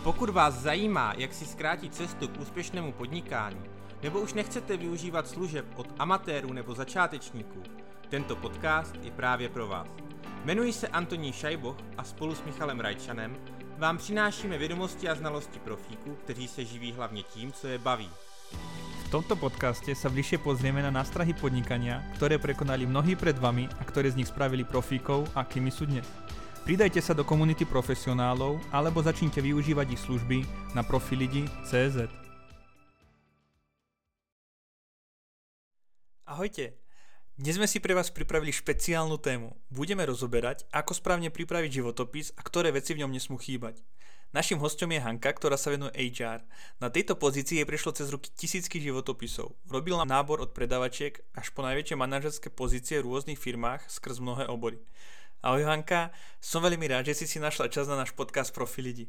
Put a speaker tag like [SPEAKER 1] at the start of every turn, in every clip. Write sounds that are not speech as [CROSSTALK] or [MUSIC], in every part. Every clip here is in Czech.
[SPEAKER 1] Pokud vás zajímá, jak si zkrátit cestu k úspěšnému podnikání, nebo už nechcete využívat služeb od amatérů nebo začátečníků, tento podcast je právě pro vás. Jmenuji se Antonín Šajboch a spolu s Michalem Rajčanem vám přinášíme vědomosti a znalosti profíků, kteří se živí hlavně tím, co je baví.
[SPEAKER 2] V tomto podcaste sa bližšie pozrieme na nástrahy podnikania, ktoré prekonali mnohí pred vami a ktoré z nich spravili profíkov, akými sú dnes. Pridajte sa do komunity profesionálov alebo začnite využívať ich služby na profilidi.cz. Ahojte, dnes sme si pre vás pripravili špeciálnu tému. Budeme rozoberať, ako správne pripraviť životopis a ktoré veci v ňom nesmú chýbať. Naším hostom je Hanka, ktorá sa venuje HR. Na tejto pozícii jej prešlo cez ruky tisícky životopisov. Robila nábor od predavačiek až po najväčšie manažerské pozície v rôznych firmách skrz mnohé obory. Ahoj Hanka, som veľmi rád, že si si našla čas na náš podcast Profi lidi.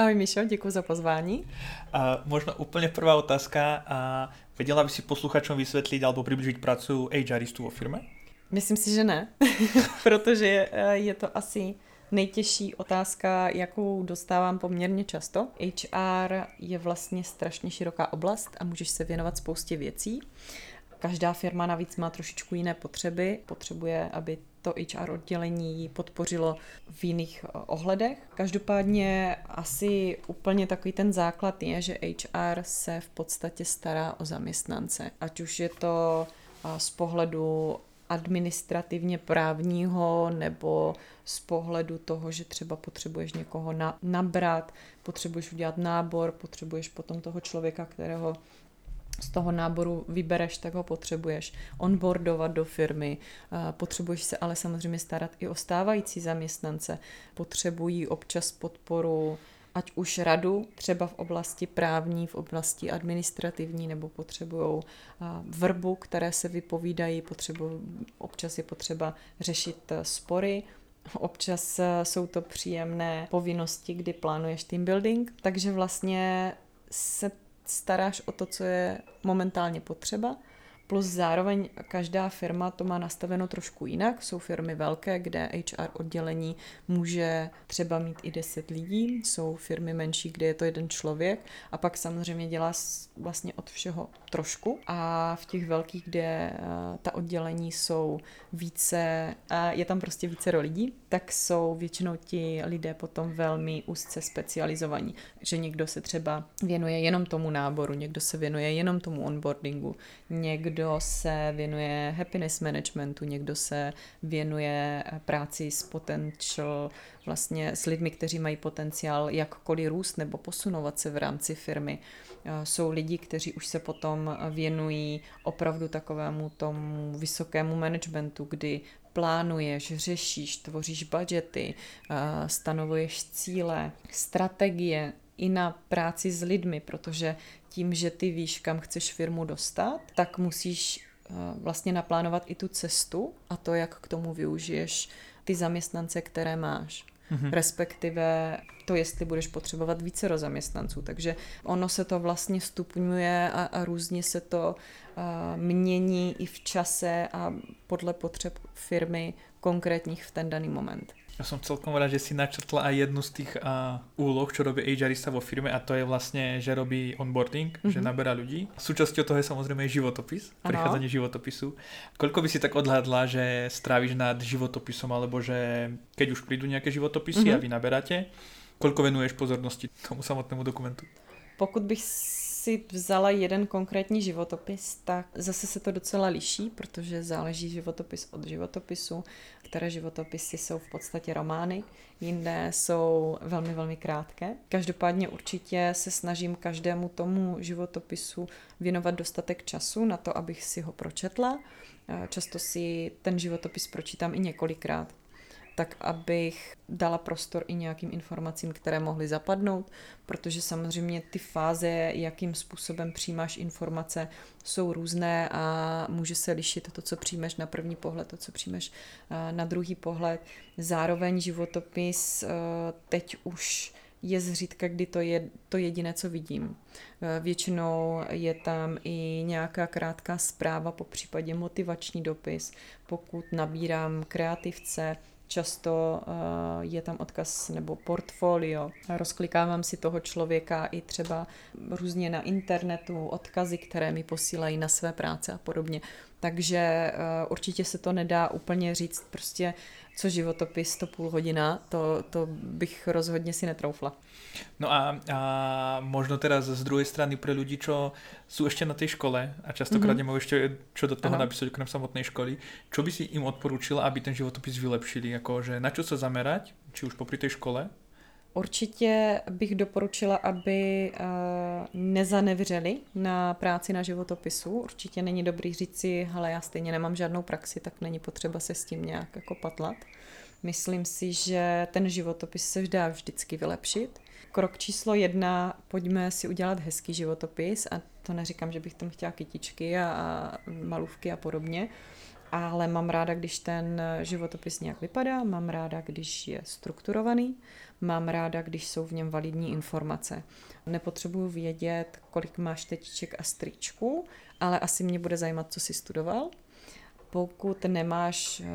[SPEAKER 3] Ahoj Mišo, děkuji za pozvání.
[SPEAKER 2] A možno úplne prvá otázka. A vedela by si posluchačom vysvetliť alebo približiť prácu HRistu vo firme?
[SPEAKER 3] Myslím si, že ne, [LAUGHS] protože eh, je to asi nejtěžší otázka, jakou dostávám poměrně často. HR je vlastně strašně široká oblast a můžeš se věnovat spoustě věcí. Každá firma navíc má trošičku jiné potřeby. Potřebuje, aby to HR oddělení ji podpořilo v jiných eh, ohledech. Každopádně asi úplně takový ten základ je, že HR se v podstatě stará o zaměstnance. Ať už je to eh, z pohledu administrativně právního nebo z pohledu toho, že třeba potřebuješ někoho na, nabrat, potřebuješ udělat nábor, potřebuješ potom toho člověka, kterého z toho náboru vybereš, tak ho potřebuješ onboardovat do firmy, potřebuješ se ale samozřejmě starat i o stávající zaměstnance, potřebují občas podporu ať už radu, třeba v oblasti právní, v oblasti administrativní, nebo potřebují vrbu, které se vypovídají, potřebují, občas je potřeba řešit e, spory, občas jsou to příjemné povinnosti, kdy plánuješ team building, takže vlastně se staráš o to, co je momentálně potřeba Plus zároveň každá firma to má nastaveno trošku jinak. Jsou firmy velké, kde HR oddělení může třeba mít i 10 lidí, jsou firmy menší, kde je to jeden člověk a pak samozřejmě dělá vlastně od všeho trošku. A v těch velkých, kde eh, ta oddělení jsou více, je tam prostě více lidí, tak jsou většinou ti lidé potom velmi úzce specializovaní. Že někdo se třeba věnuje jenom tomu náboru, někdo se věnuje jenom tomu onboardingu, někdo někdo se věnuje happiness managementu, někdo se věnuje práci s potential, vlastně s lidmi, kteří mají potenciál jakkoliv růst nebo posunovat se v rámci firmy. Eh, jsou lidi, kteří už se potom věnují opravdu takovému tomu vysokému managementu, kdy plánuješ, řešíš, tvoříš budgety, eh, stanovuješ cíle, strategie, i na práci s lidmi, protože tím, že ty víš, kam chceš firmu dostat, tak musíš eh, vlastně naplánovat i tu cestu a to, jak k tomu využiješ ty zaměstnance, které máš. Mm-hmm. Respektive to, jestli budeš potřebovat více zaměstnanců. Takže ono se to vlastně stupňuje a, a různě se to a, eh, mění i v čase a podle potřeb firmy konkrétních v ten daný moment.
[SPEAKER 2] Ja som celkom rád, že si načrtla aj jednu z tých uh, úloh, čo robí HRista vo firme a to je vlastne, že robí onboarding, mm-hmm. že mhm. naberá ľudí. Súčasťou toho je samozrejme životopis, ano. prechádzanie životopisu. Koľko by si tak odhadla, že stráviš nad životopisom, alebo že keď už prídu nejaké životopisy mm-hmm. a vy naberáte, koľko venuješ pozornosti tomu samotnému dokumentu?
[SPEAKER 3] Pokud bych si vzala jeden konkrétní životopis, tak zase se to docela liší, protože záleží životopis od životopisu. Které životopisy jsou v podstatě romány, jinde jsou velmi, velmi krátké. Každopádně určitě se snažím každému tomu životopisu věnovat dostatek času na to, abych si ho pročetla. Často si ten životopis pročítám i několikrát tak abych dala prostor i nějakým informacím, které mohly zapadnout, protože samozřejmě ty fáze, jakým způsobem přijímáš informace, jsou různé a může se lišit to, co přijmeš na první pohled, to, co přijmeš eh, na druhý pohled. Zároveň životopis eh, teď už je zřídka, kdy to je to jediné, co vidím. Eh, většinou je tam i nějaká krátká zpráva, po případě motivační dopis. Pokud nabírám kreativce, často uh, je tam odkaz nebo portfolio. Rozklikávám si toho člověka i třeba různě na internetu, odkazy, které mi posílají na své práce a podobně. Takže uh, určitě se to nedá úplně říct prostě co životopis, to půl hodina, to, to bych rozhodně si netroufla.
[SPEAKER 2] No a, a možno teraz z druhé strany pro lidi, co jsou ještě na té škole a častokrát mm-hmm. nemají ještě čo do toho napísat okrem samotné školy, čo by si jim odporučila, aby ten životopis vylepšili, jako že na čo se zamerať, či už popri té škole,
[SPEAKER 3] Určitě bych doporučila, aby uh, nezanevřeli na práci na životopisu. Určitě není dobrý říct si, ale já stejně nemám žádnou praxi, tak není potřeba se s tím nějak jako patlat. Myslím si, že ten životopis se dá vždycky vylepšit. Krok číslo jedna, pojďme si udělat hezký životopis a to neříkám, že bych tam chtěla kytičky a, a malůvky a podobně, ale mám ráda, když ten životopis nějak vypadá, mám ráda, když je strukturovaný, mám ráda, když jsou v něm validní informace. Nepotřebuju vědět, kolik máš tetiček a stričku, ale asi mě bude zajímat, co jsi studoval. Pokud nemáš eh,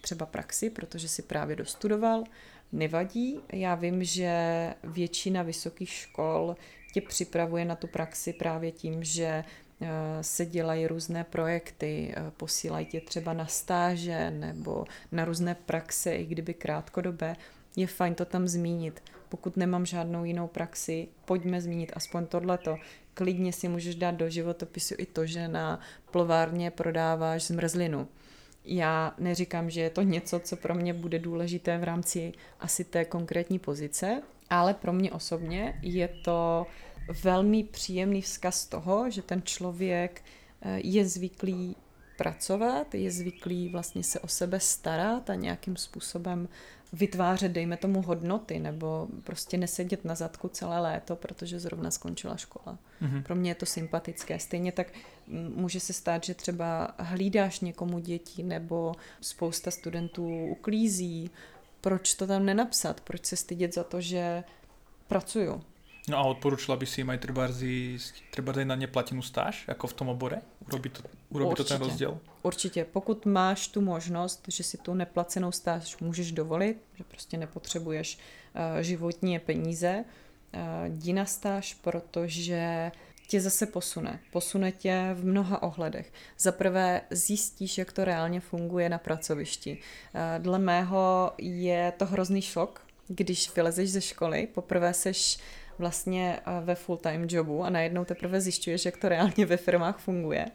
[SPEAKER 3] třeba praxi, protože si právě dostudoval, nevadí. Já vím, že většina vysokých škol tě připravuje na tu praxi právě tím, že se dělají různé projekty, eh, posílají tě třeba na stáže nebo na různé praxe, i kdyby krátkodobé, je fajn to tam zmínit. Pokud nemám žádnou jinou praxi, pojďme zmínit aspoň tohleto. Klidně si můžeš dát do životopisu i to, že na plovárně prodáváš zmrzlinu. Já neříkám, že je to něco, co pro mě bude důležité v rámci asi té konkrétní pozice, ale pro mě osobně je to velmi příjemný vzkaz toho, že ten člověk eh, je zvyklý pracovat, je zvyklý vlastně se o sebe starat a nějakým způsobem vytvářet, dejme tomu, hodnoty, nebo prostě nesedět na zadku celé léto, protože zrovna skončila škola. Mm-hmm. Pro mě je to sympatické. Stejně tak může se stát, že třeba hlídáš někomu děti, nebo spousta studentů uklízí. Proč to tam nenapsat? Proč se stydět za to, že pracuju?
[SPEAKER 2] No a odporučila by si jim aj třeba třeba na neplatinu stáž, jako v tom obore? Urobí to, urobí to ten rozdíl?
[SPEAKER 3] Určitě. Pokud máš tu možnost, že si tu neplacenou stáž můžeš dovolit, že prostě nepotřebuješ uh, životní peníze, uh, jdi na stáž, protože tě zase posune. Posune tě v mnoha ohledech. Za prvé zjistíš, jak to reálně funguje na pracovišti. Uh, dle mého je to hrozný šok, když vylezeš ze školy, poprvé seš vlastně eh, ve full-time jobu a najednou teprve zjišťuješ, jak to reálně ve firmách funguje.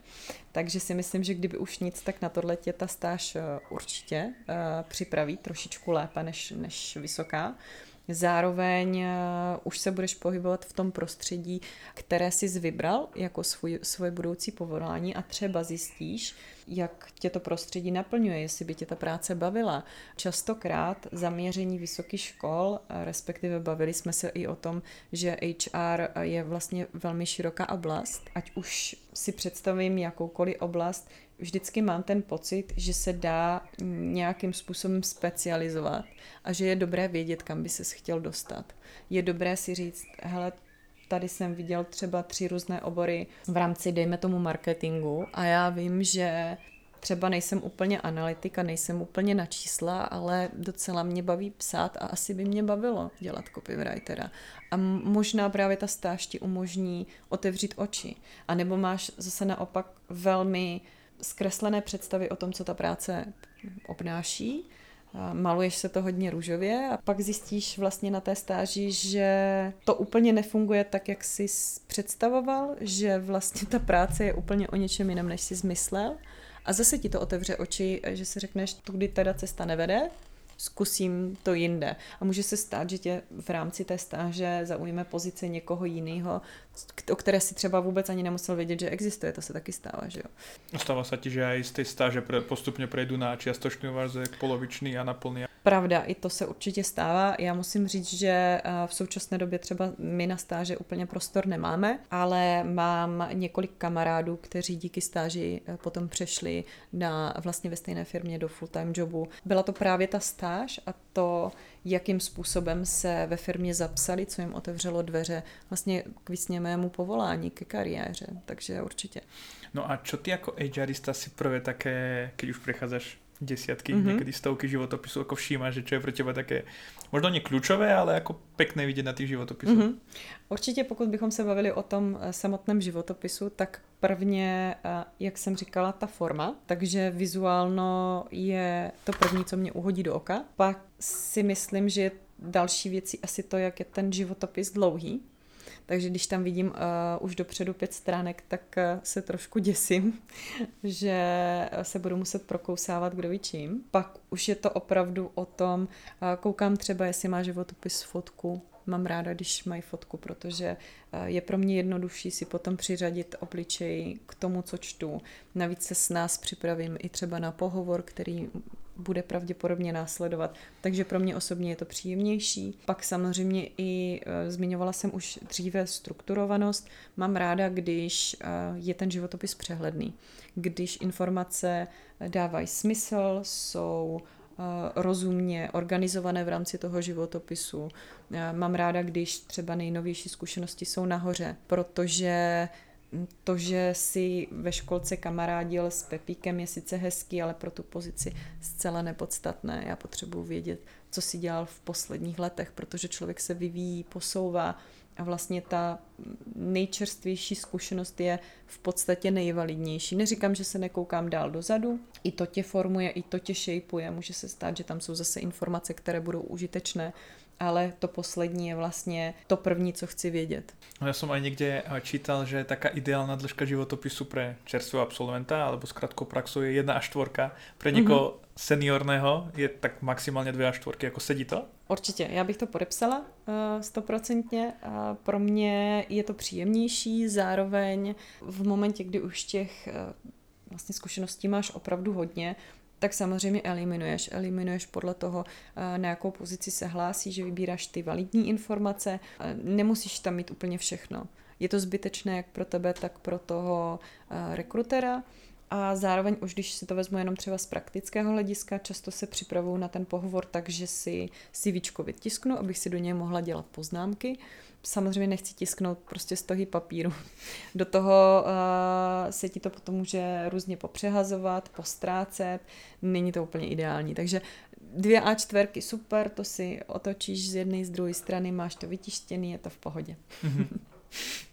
[SPEAKER 3] Takže si myslím, že kdyby už nic, tak na tohle tě ta stáž eh, určitě uh, připraví trošičku lépe než, než vysoká. Zároveň už se budeš pohybovat v tom prostředí, které jsi vybral jako svůj, svoje budoucí povolání a třeba zjistíš, jak tě to prostředí naplňuje, jestli by tě ta práce bavila. Častokrát zaměření vysokých škol, respektive bavili jsme se i o tom, že HR je vlastně velmi široká oblast, ať už si představím jakoukoliv oblast, vždycky mám ten pocit, že se dá nějakým způsobem specializovat a že je dobré vědět, kam by se chtěl dostat. Je dobré si říct, hele, tady jsem viděl třeba tři různé obory v rámci, dejme tomu, marketingu a já vím, že třeba nejsem úplně analytika, nejsem úplně na čísla, ale docela mě baví psát a asi by mě bavilo dělat copywritera. A možná právě ta stáž ti umožní otevřít oči. A nebo máš zase naopak velmi zkreslené představy o tom, co ta práce obnáší maluješ se to hodně růžově a pak zjistíš vlastně na té stáži, že to úplně nefunguje tak, jak jsi představoval, že vlastně ta práce je úplně o něčem jiném, než jsi zmyslel a zase ti to otevře oči, že si řekneš, tudy teda cesta nevede, zkusím to jinde. A může se stát, že tě v rámci té stáže zaujme pozice někoho jiného, o které si třeba vůbec ani nemusel vědět, že existuje. To se taky stává, že jo.
[SPEAKER 2] Stává se ti, že i z té stáže postupně prejdu na čiastočný úvazek, polovičný a na plný.
[SPEAKER 3] Pravda, i to se určitě stává. Já musím říct, že eh, v současné době třeba my na stáže úplně prostor nemáme, ale mám několik kamarádů, kteří díky stáži eh, potom přešli na vlastně ve stejné firmě do full-time jobu. Byla to právě ta stáž a to, jakým způsobem se ve firmě zapsali, co jim otevřelo dveře vlastně k vysněmému povolání, ke kariéře, takže určitě.
[SPEAKER 2] No a čo ty jako HRista si prvé také, keď už prechádzaš desiatky, mm-hmm. niekedy stovky životopisů, ako všíma, že čo je pro teba také možno nie kľúčové, ale jako pekné vidět na těch životopisech. Mm-hmm.
[SPEAKER 3] Určitě pokud bychom se bavili o tom eh, samotném životopisu, tak prvně, eh, jak jsem říkala, ta forma, takže vizuálno je to první, co mě uhodí do oka. Pak si myslím, že další věcí asi to, jak je ten životopis dlouhý, takže když tam vidím uh, už dopředu pět stránek, tak uh, se trošku děsím, [LAUGHS] že se budu muset prokousávat kdo ví čím. Pak už je to opravdu o tom, uh, koukám třeba, jestli má životopis fotku, mám ráda, když mají fotku, protože je pro mě jednodušší si potom přiřadit obličej k tomu, co čtu. Navíc se s nás připravím i třeba na pohovor, který bude pravděpodobně následovat. Takže pro mě osobně je to příjemnější. Pak samozřejmě i e, zmiňovala jsem už dříve strukturovanost. Mám ráda, když e, je ten životopis přehledný. Když informace dávají smysl, jsou e, rozumně organizované v rámci toho životopisu. Mám ráda, když třeba nejnovější zkušenosti jsou nahoře, protože to, že si ve školce kamarádil s Pepíkem je sice hezký, ale pro tu pozici zcela nepodstatné. Já potřebuji vědět, co si dělal v posledních letech, protože člověk se vyvíjí, posouvá a vlastně ta nejčerstvější zkušenost je v podstatě nejvalidnější. Neříkám, že se nekoukám dál dozadu, i to tě formuje, i to tě šejpuje. Může se stát, že tam jsou zase informace, které budou užitečné, ale to poslední je vlastně to první, co chci vědět.
[SPEAKER 2] No ja som aj niekde eh, čítal, že taká ideálna dĺžka životopisu pre čerstvého absolventa alebo s krátkou praxou je jedna až čtvorka. Pre někoho mm-hmm. seniorného je tak maximálně dvě až čtvorky. Jako sedí to?
[SPEAKER 3] Určitě, já bych to podepsala eh, stoprocentně. Pro mě je to příjemnější, zároveň v momentě, kdy už těch uh, vlastně zkušeností máš opravdu hodně, tak samozřejmě eliminuješ. Eliminuješ podle toho, eh, na jakou pozici se hlásí, že vybíráš ty validní informace. Nemusíš tam mít úplně všechno. Je to zbytečné jak pro tebe, tak pro toho eh, rekrutera. A zároveň už když si to vezmu jenom třeba z praktického hlediska, často se připravuju na ten pohovor tak, že si CVčko vytisknu, abych si do něj mohla dělat poznámky samozřejmě nechci tisknout prostě stohy papíru. [LAUGHS] Do toho uh, se ti to potom může různě popřehazovat, postrácet, není to úplně ideální. Takže dvě a čtverky super, to si otočíš z jedné z druhé strany, máš to vytištěný, je to v pohodě. [LAUGHS]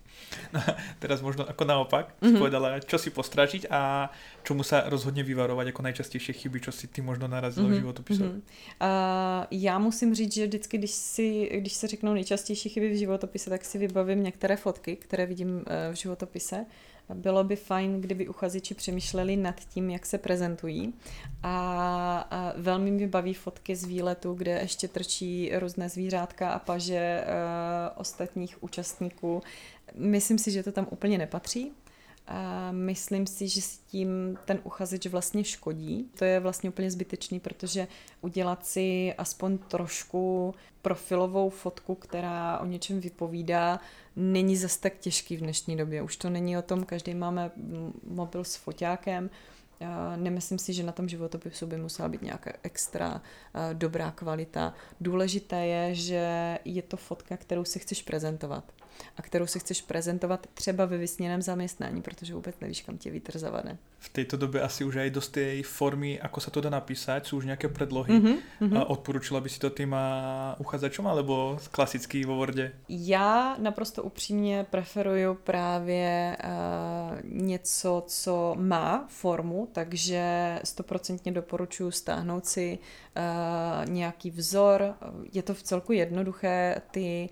[SPEAKER 2] No, [LAUGHS] teraz možno ako naopak, mm-hmm. povedala, čo si postražiť a čomu sa rozhodně vyvarovat jako nejčastější chyby, čo si ty možno narazila mm-hmm. v životopise? Mm-hmm.
[SPEAKER 3] Uh, já musím říct, že vždycky, když, si, když se řeknou nejčastější chyby v životopise, tak si vybavím některé fotky, které vidím uh, v životopise. Bylo by fajn, kdyby uchazeči přemýšleli nad tím, jak se prezentují. A, a velmi mi baví fotky z výletu, kde ještě trčí různé zvířátka a paže uh, ostatních účastníků. Myslím si, že to tam úplně nepatří. A myslím si, že s tím ten uchazeč vlastně škodí. To je vlastně úplně zbytečný, protože udělat si aspoň trošku profilovou fotku, která o něčem vypovídá, není zas tak těžký v dnešní době. Už to není o tom, každý máme mobil s foťákem, Nemyslím si, že na tom životopisu by musela být nějaká extra dobrá kvalita. Důležité je, že je to fotka, kterou si chceš prezentovat a kterou si chceš prezentovat třeba ve vysněném zaměstnání, protože vůbec nevíš, kam tě vítr zavane.
[SPEAKER 2] V této době asi už aj dost tej formy, ako se to dá napísať, jsou už nějaké predlohy. Mm-hmm, A odporučila by si to tým uchazačům, alebo klasický vo Wordě?
[SPEAKER 3] Já naprosto upřímně preferuju právě uh, něco, co má formu, takže stoprocentně doporučuji stáhnout si uh, nějaký vzor. Je to v celku jednoduché, ty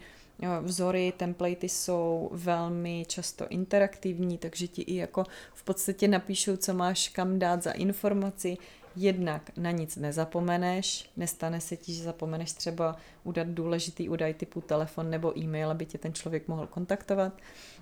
[SPEAKER 3] Vzory, templatey jsou velmi často interaktivní, takže ti i jako v podstatě napíšou, co máš kam dát za informaci. Jednak na nic nezapomeneš, nestane se ti, že zapomeneš třeba udat důležitý údaj typu telefon nebo e-mail, aby tě ten člověk mohl kontaktovat.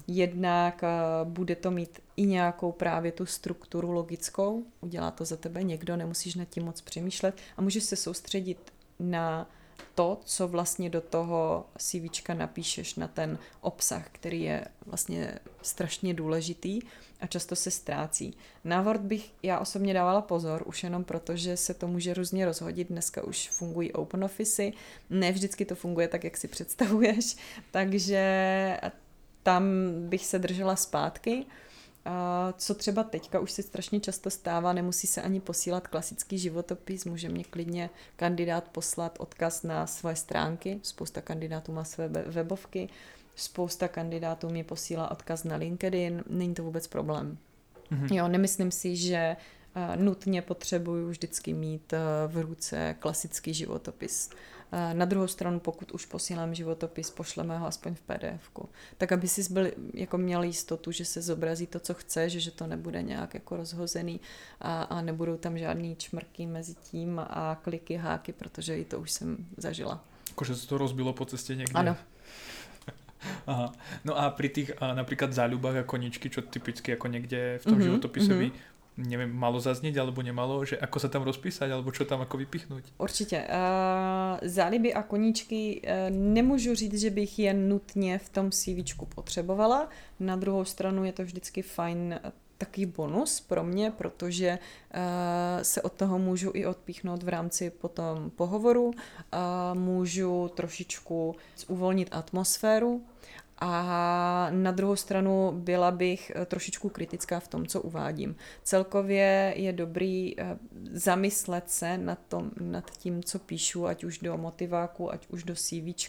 [SPEAKER 3] Jednak uh, bude to mít i nějakou právě tu strukturu logickou, udělá to za tebe někdo, nemusíš nad tím moc přemýšlet a můžeš se soustředit na to, co vlastně do toho CVčka napíšeš na ten obsah, který je vlastně strašně důležitý a často se ztrácí. Na Word bych já osobně dávala pozor, už jenom proto, že se to může různě rozhodit. Dneska už fungují open office, ne vždycky to funguje tak, jak si představuješ, takže tam bych se držela zpátky co třeba teďka už se strašně často stává, nemusí se ani posílat klasický životopis, může mě klidně kandidát poslat odkaz na své stránky, spousta kandidátů má své webovky, spousta kandidátů mi posílá odkaz na LinkedIn, není to vůbec problém. Mm-hmm. Jo, nemyslím si, že nutně potřebuju vždycky mít v ruce klasický životopis. Na druhou stranu, pokud už posílám životopis, pošleme ho aspoň v pdf. Tak aby si byl, jako měl jistotu, že se zobrazí to, co chceš, že to nebude nějak jako rozhozený a, a nebudou tam žádný čmrky mezi tím a kliky, háky, protože i to už jsem zažila.
[SPEAKER 2] Jakože se to rozbilo po cestě někde.
[SPEAKER 3] Ano. [LAUGHS]
[SPEAKER 2] Aha. No a pri tých a napríklad záľubách a koničky, čo typicky ako niekde v tom mm-hmm, životopise mm-hmm. by neviem, malo zaznieť alebo nemalo, že ako sa tam rozpísať alebo čo tam ako vypichnúť?
[SPEAKER 3] Určitě. Uh, záliby a koníčky uh, nemůžu říct, že bych je nutně v tom CV potřebovala. Na druhou stranu je to vždycky fajn taký bonus pro mě, protože uh, se od toho můžu i odpíchnout v rámci potom pohovoru, uh, můžu trošičku uvolnit atmosféru a na druhou stranu byla bych eh, trošičku kritická v tom, co uvádím. Celkově je dobrý eh, zamyslet se nad, tom, nad tím, co píšu, ať už do motiváku, ať už do CV,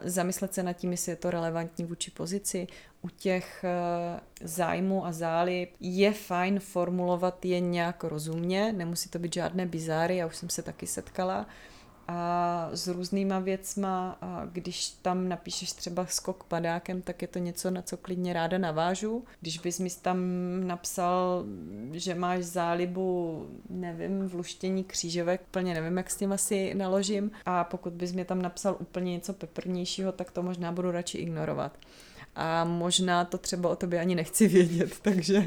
[SPEAKER 3] zamyslet se nad tím, jestli je to relevantní vůči pozici. U těch eh, zájmů a zálib je fajn formulovat je nějak rozumně, nemusí to být žádné bizáry, já už jsem se taky setkala, a s různýma věcma, a když tam napíšeš třeba skok padákem, tak je to něco, na co klidně ráda navážu. Když bys mi tam napsal, že máš zálibu, nevím, v luštění křížovek, úplně nevím, jak s tím asi naložím. A pokud bys mi tam napsal úplně něco peprnějšího, tak to možná budu radši ignorovat a možná to třeba o tobě ani nechci vědět, [LAUGHS] takže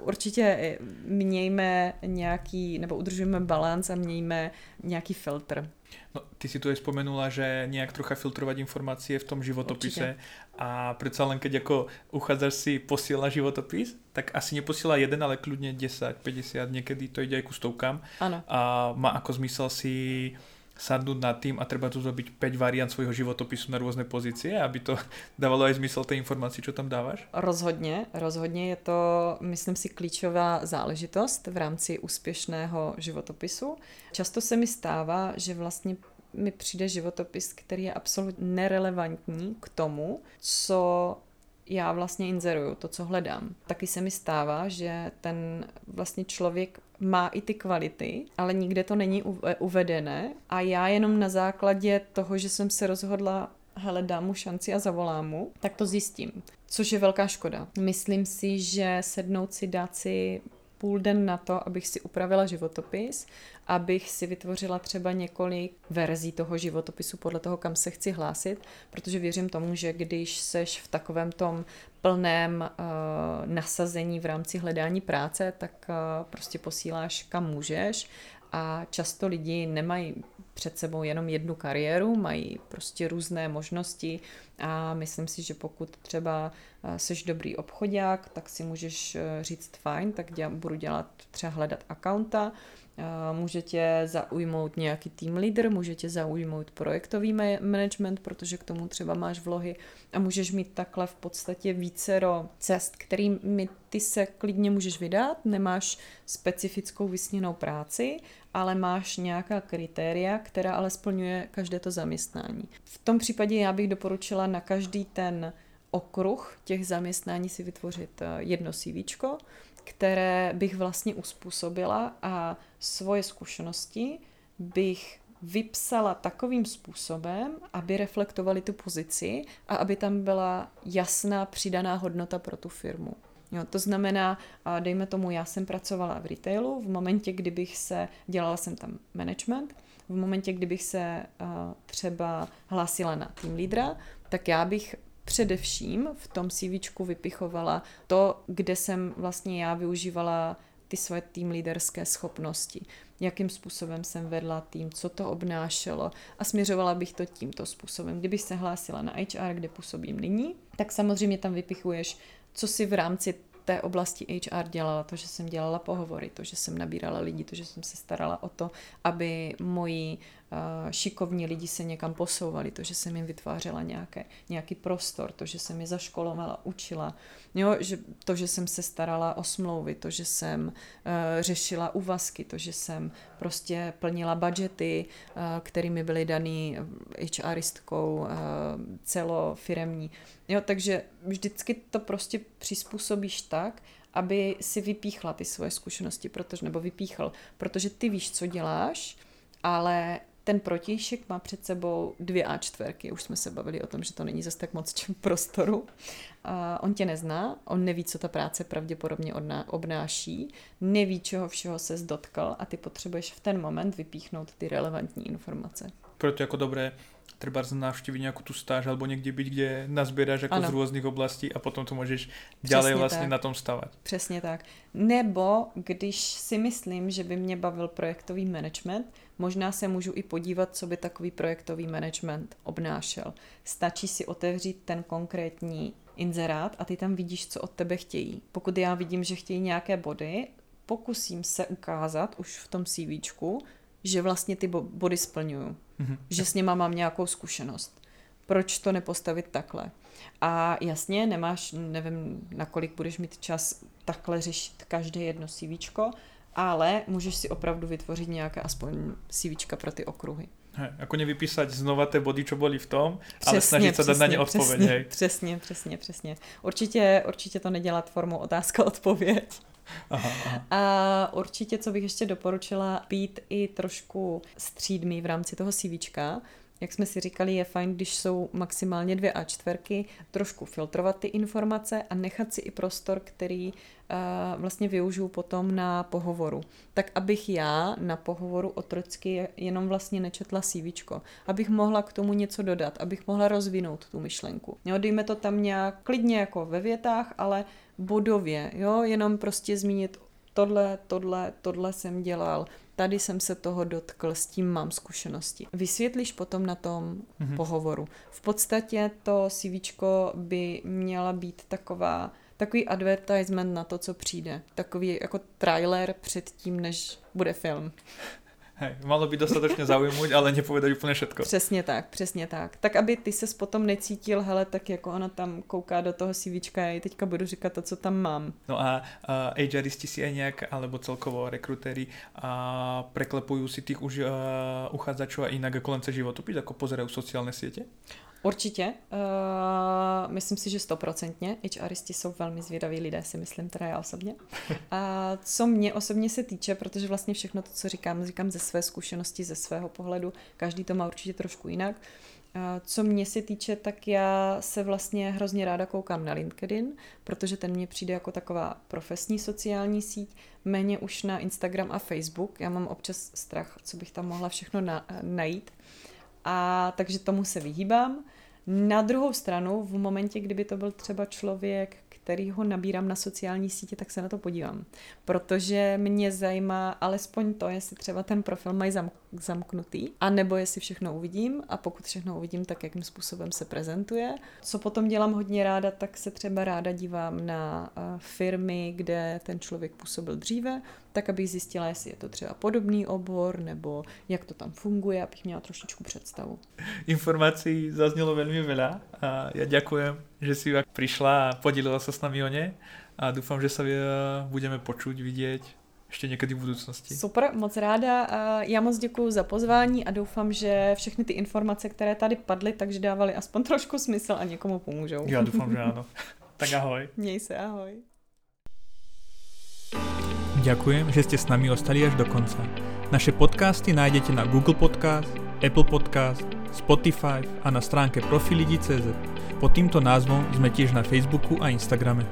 [SPEAKER 3] určitě mějme nějaký, nebo udržujeme balans a mějme nějaký filtr.
[SPEAKER 2] No, ty si tu aj spomenula, že nejak trocha filtrovať informácie v tom životopise Určite. a predsa len keď ako uchádzaš si posiela životopis, tak asi neposiela jeden, ale kľudne 10, 50, niekedy to ide aj ku stovkám.
[SPEAKER 3] Ano.
[SPEAKER 2] A má ako zmysel si sadnúť nad tým a treba tu zrobiť 5 variant svojho životopisu na rôzne pozície, aby to [LAUGHS] dávalo aj zmysel tej informácii, čo tam dáváš?
[SPEAKER 3] Rozhodně, rozhodně je to, myslím si, klíčová záležitost v rámci úspěšného životopisu. Často se mi stává, že vlastně mi přijde životopis, který je absolutně nerelevantní k tomu, co já vlastně inzeruju, to, co hledám. Taky se mi stává, že ten vlastně člověk má i ty kvality, ale nikde to není uvedené a já jenom na základě toho, že jsem se rozhodla hele, dám mu šanci a zavolám mu, tak to zjistím. Což je velká škoda. Myslím si, že sednout si, dát si půl den na to, abych si upravila životopis, abych si vytvořila třeba několik verzí toho životopisu podle toho, kam se chci hlásit, protože věřím tomu, že když seš v takovém tom plném uh, nasazení v rámci hledání práce, tak uh, prostě posíláš kam můžeš a často lidi nemají před sebou jenom jednu kariéru, mají prostě různé možnosti. A myslím si, že pokud třeba seš dobrý obchodák, tak si můžeš říct fajn, tak budu dělat třeba hledat accounta, Může tě zaujmout nějaký team leader, může tě zaujmout projektový management, protože k tomu třeba máš vlohy a můžeš mít takhle v podstatě vícero cest, kterými ty se klidně můžeš vydat, nemáš specifickou vysněnou práci, ale máš nějaká kritéria, která ale splňuje každé to zaměstnání. V tom případě já bych doporučila na každý ten okruh těch zaměstnání si vytvořit eh, jedno CV, které bych vlastně uspůsobila a svoje zkušenosti bych vypsala takovým způsobem, aby reflektovali tu pozici a aby tam byla jasná přidaná hodnota pro tu firmu. Jo, to znamená, dejme tomu, já jsem pracovala v retailu, v momentě, kdybych se, dělala jsem tam management, v momentě, kdybych se třeba hlásila na team leadera, tak já bych především v tom CV vypichovala to, kde jsem vlastně já využívala ty svoje tým líderské schopnosti, jakým způsobem jsem vedla tým, co to obnášelo. A směřovala bych to tímto způsobem. Kdybych se hlásila na HR, kde působím nyní, tak samozřejmě tam vypichuješ, co si v rámci té oblasti HR dělala, to, že jsem dělala pohovory, to, že jsem nabírala lidi, to, že jsem se starala o to, aby moji šikovní lidi se někam posouvali, to, že jsem jim vytvářela nějaké, nějaký prostor, to, že jsem je zaškolovala, učila, jo, že, to, že jsem se starala o smlouvy, to, že jsem uh, řešila úvazky, to, že jsem prostě plnila budžety, uh, kterými byly daný HRistkou uh, celofiremní. Jo, takže vždycky to prostě přizpůsobíš tak, aby si vypíchla ty svoje zkušenosti, protože, nebo vypíchl, protože ty víš, co děláš, ale ten protějšek má před sebou dvě A4. Už jsme se bavili o tom, že to není zase tak moc čem prostoru. A on tě nezná, on neví, co ta práce pravděpodobně obnáší, neví, čeho všeho se dotkl a ty potřebuješ v ten moment vypíchnout ty relevantní informace.
[SPEAKER 2] Proto jako dobré třeba navštívit nějakou tu stáž alebo někde být, kde nazbíráš jako ano. z různých oblastí a potom to můžeš dále vlastně tak. na tom stavat.
[SPEAKER 3] Přesně tak. Nebo když si myslím, že by mě bavil projektový management, možná se můžu i podívat, co by takový projektový management obnášel. Stačí si otevřít ten konkrétní inzerát a ty tam vidíš, co od tebe chtějí. Pokud já vidím, že chtějí nějaké body, pokusím se ukázat už v tom CVčku, že vlastně ty body splňuju. Mm-hmm. Že s nima mám nějakou zkušenost. Proč to nepostavit takhle? A jasně, nemáš, nevím, nakolik budeš mít čas takhle řešit každé jedno CV, ale můžeš si opravdu vytvořit nějaké aspoň CV pro ty okruhy.
[SPEAKER 2] Hej, jako nevypísať znova ty body, co byly v tom, přesně, ale snažit se dát na ně odpověď.
[SPEAKER 3] Přesně, hej. přesně, přesně, přesně. Určitě, určitě to nedělat formou otázka-odpověď. [LAUGHS] Aha, aha. A určitě, co bych ještě doporučila, být i trošku střídmý v rámci toho CVčka, jak jsme si říkali, je fajn, když jsou maximálně dvě a čtverky, trošku filtrovat ty informace a nechat si i prostor, který uh, vlastně využiju potom na pohovoru. Tak abych já na pohovoru otrocky jenom vlastně nečetla CV, abych mohla k tomu něco dodat, abych mohla rozvinout tu myšlenku. Jo, dejme to tam nějak klidně jako ve větách, ale bodově, jo, jenom prostě zmínit tohle, tohle, tohle jsem dělal, tady jsem se toho dotkl, s tím mám zkušenosti. Vysvětlíš potom na tom mm-hmm. pohovoru. V podstatě to CV by měla být taková takový advertisement na to, co přijde. Takový jako trailer před tím, než bude film.
[SPEAKER 2] Hej, malo by dostatečně zaujmout, ale nepovedať úplně všetko.
[SPEAKER 3] Přesně tak, přesně tak. Tak, aby ty se potom necítil, hele, tak jako ona tam kouká do toho CVčka, já teďka budu říkat to, co tam mám.
[SPEAKER 2] No a uh, HRisti si aj nějak, alebo celkovo rekrutéri uh, preklepujú si tých už uh, uchádzačov a inak kolem se životopis, jako pozerajú sociálne siete?
[SPEAKER 3] Určitě. Uh, myslím si, že stoprocentně. HRisti jsou velmi zvědaví lidé, si myslím, teda já osobně. [LAUGHS] A co mě osobně se týče, protože vlastně všechno to, co říkám, říkám ze své zkušenosti, ze svého pohledu, každý to má určitě trošku jinak. Uh, co mě se týče, tak já se vlastně hrozně ráda koukám na LinkedIn, protože ten mě přijde jako taková profesní sociální síť, méně už na Instagram a Facebook. Já mám občas strach, co bych tam mohla všechno na, najít. A takže tomu se vyhýbám. Na druhou stranu, v momentě, kdyby to byl třeba člověk, který ho nabírám na sociální sítě, tak se na to podívám. Protože mě zajímá alespoň to, jestli třeba ten profil mají zamk- zamknutý, a nebo jestli všechno uvidím a pokud všechno uvidím, tak jakým způsobem se prezentuje. Co potom dělám hodně ráda, tak se třeba ráda dívám na uh, firmy, kde ten člověk působil dříve, tak abych zjistila, jestli je to třeba podobný obor, nebo jak to tam funguje, abych měla trošičku představu.
[SPEAKER 2] Informací zaznělo velmi veľa a já děkuji, že si přišla a podělila se s námi o ně a doufám, že se budeme počuť, vidět ještě někdy v budoucnosti.
[SPEAKER 3] Super, moc ráda. Já moc děkuji za pozvání a doufám, že všechny ty informace, které tady padly, takže dávaly aspoň trošku smysl a někomu pomůžou.
[SPEAKER 2] Já doufám, že [LAUGHS] ano. Tak ahoj.
[SPEAKER 3] Měj se, ahoj.
[SPEAKER 2] Ďakujem, že ste s nami ostali až do konca. Naše podcasty nájdete na Google Podcast, Apple Podcast, Spotify a na stránke profilidi.cz. Pod týmto názvom sme tiež na Facebooku a Instagrame.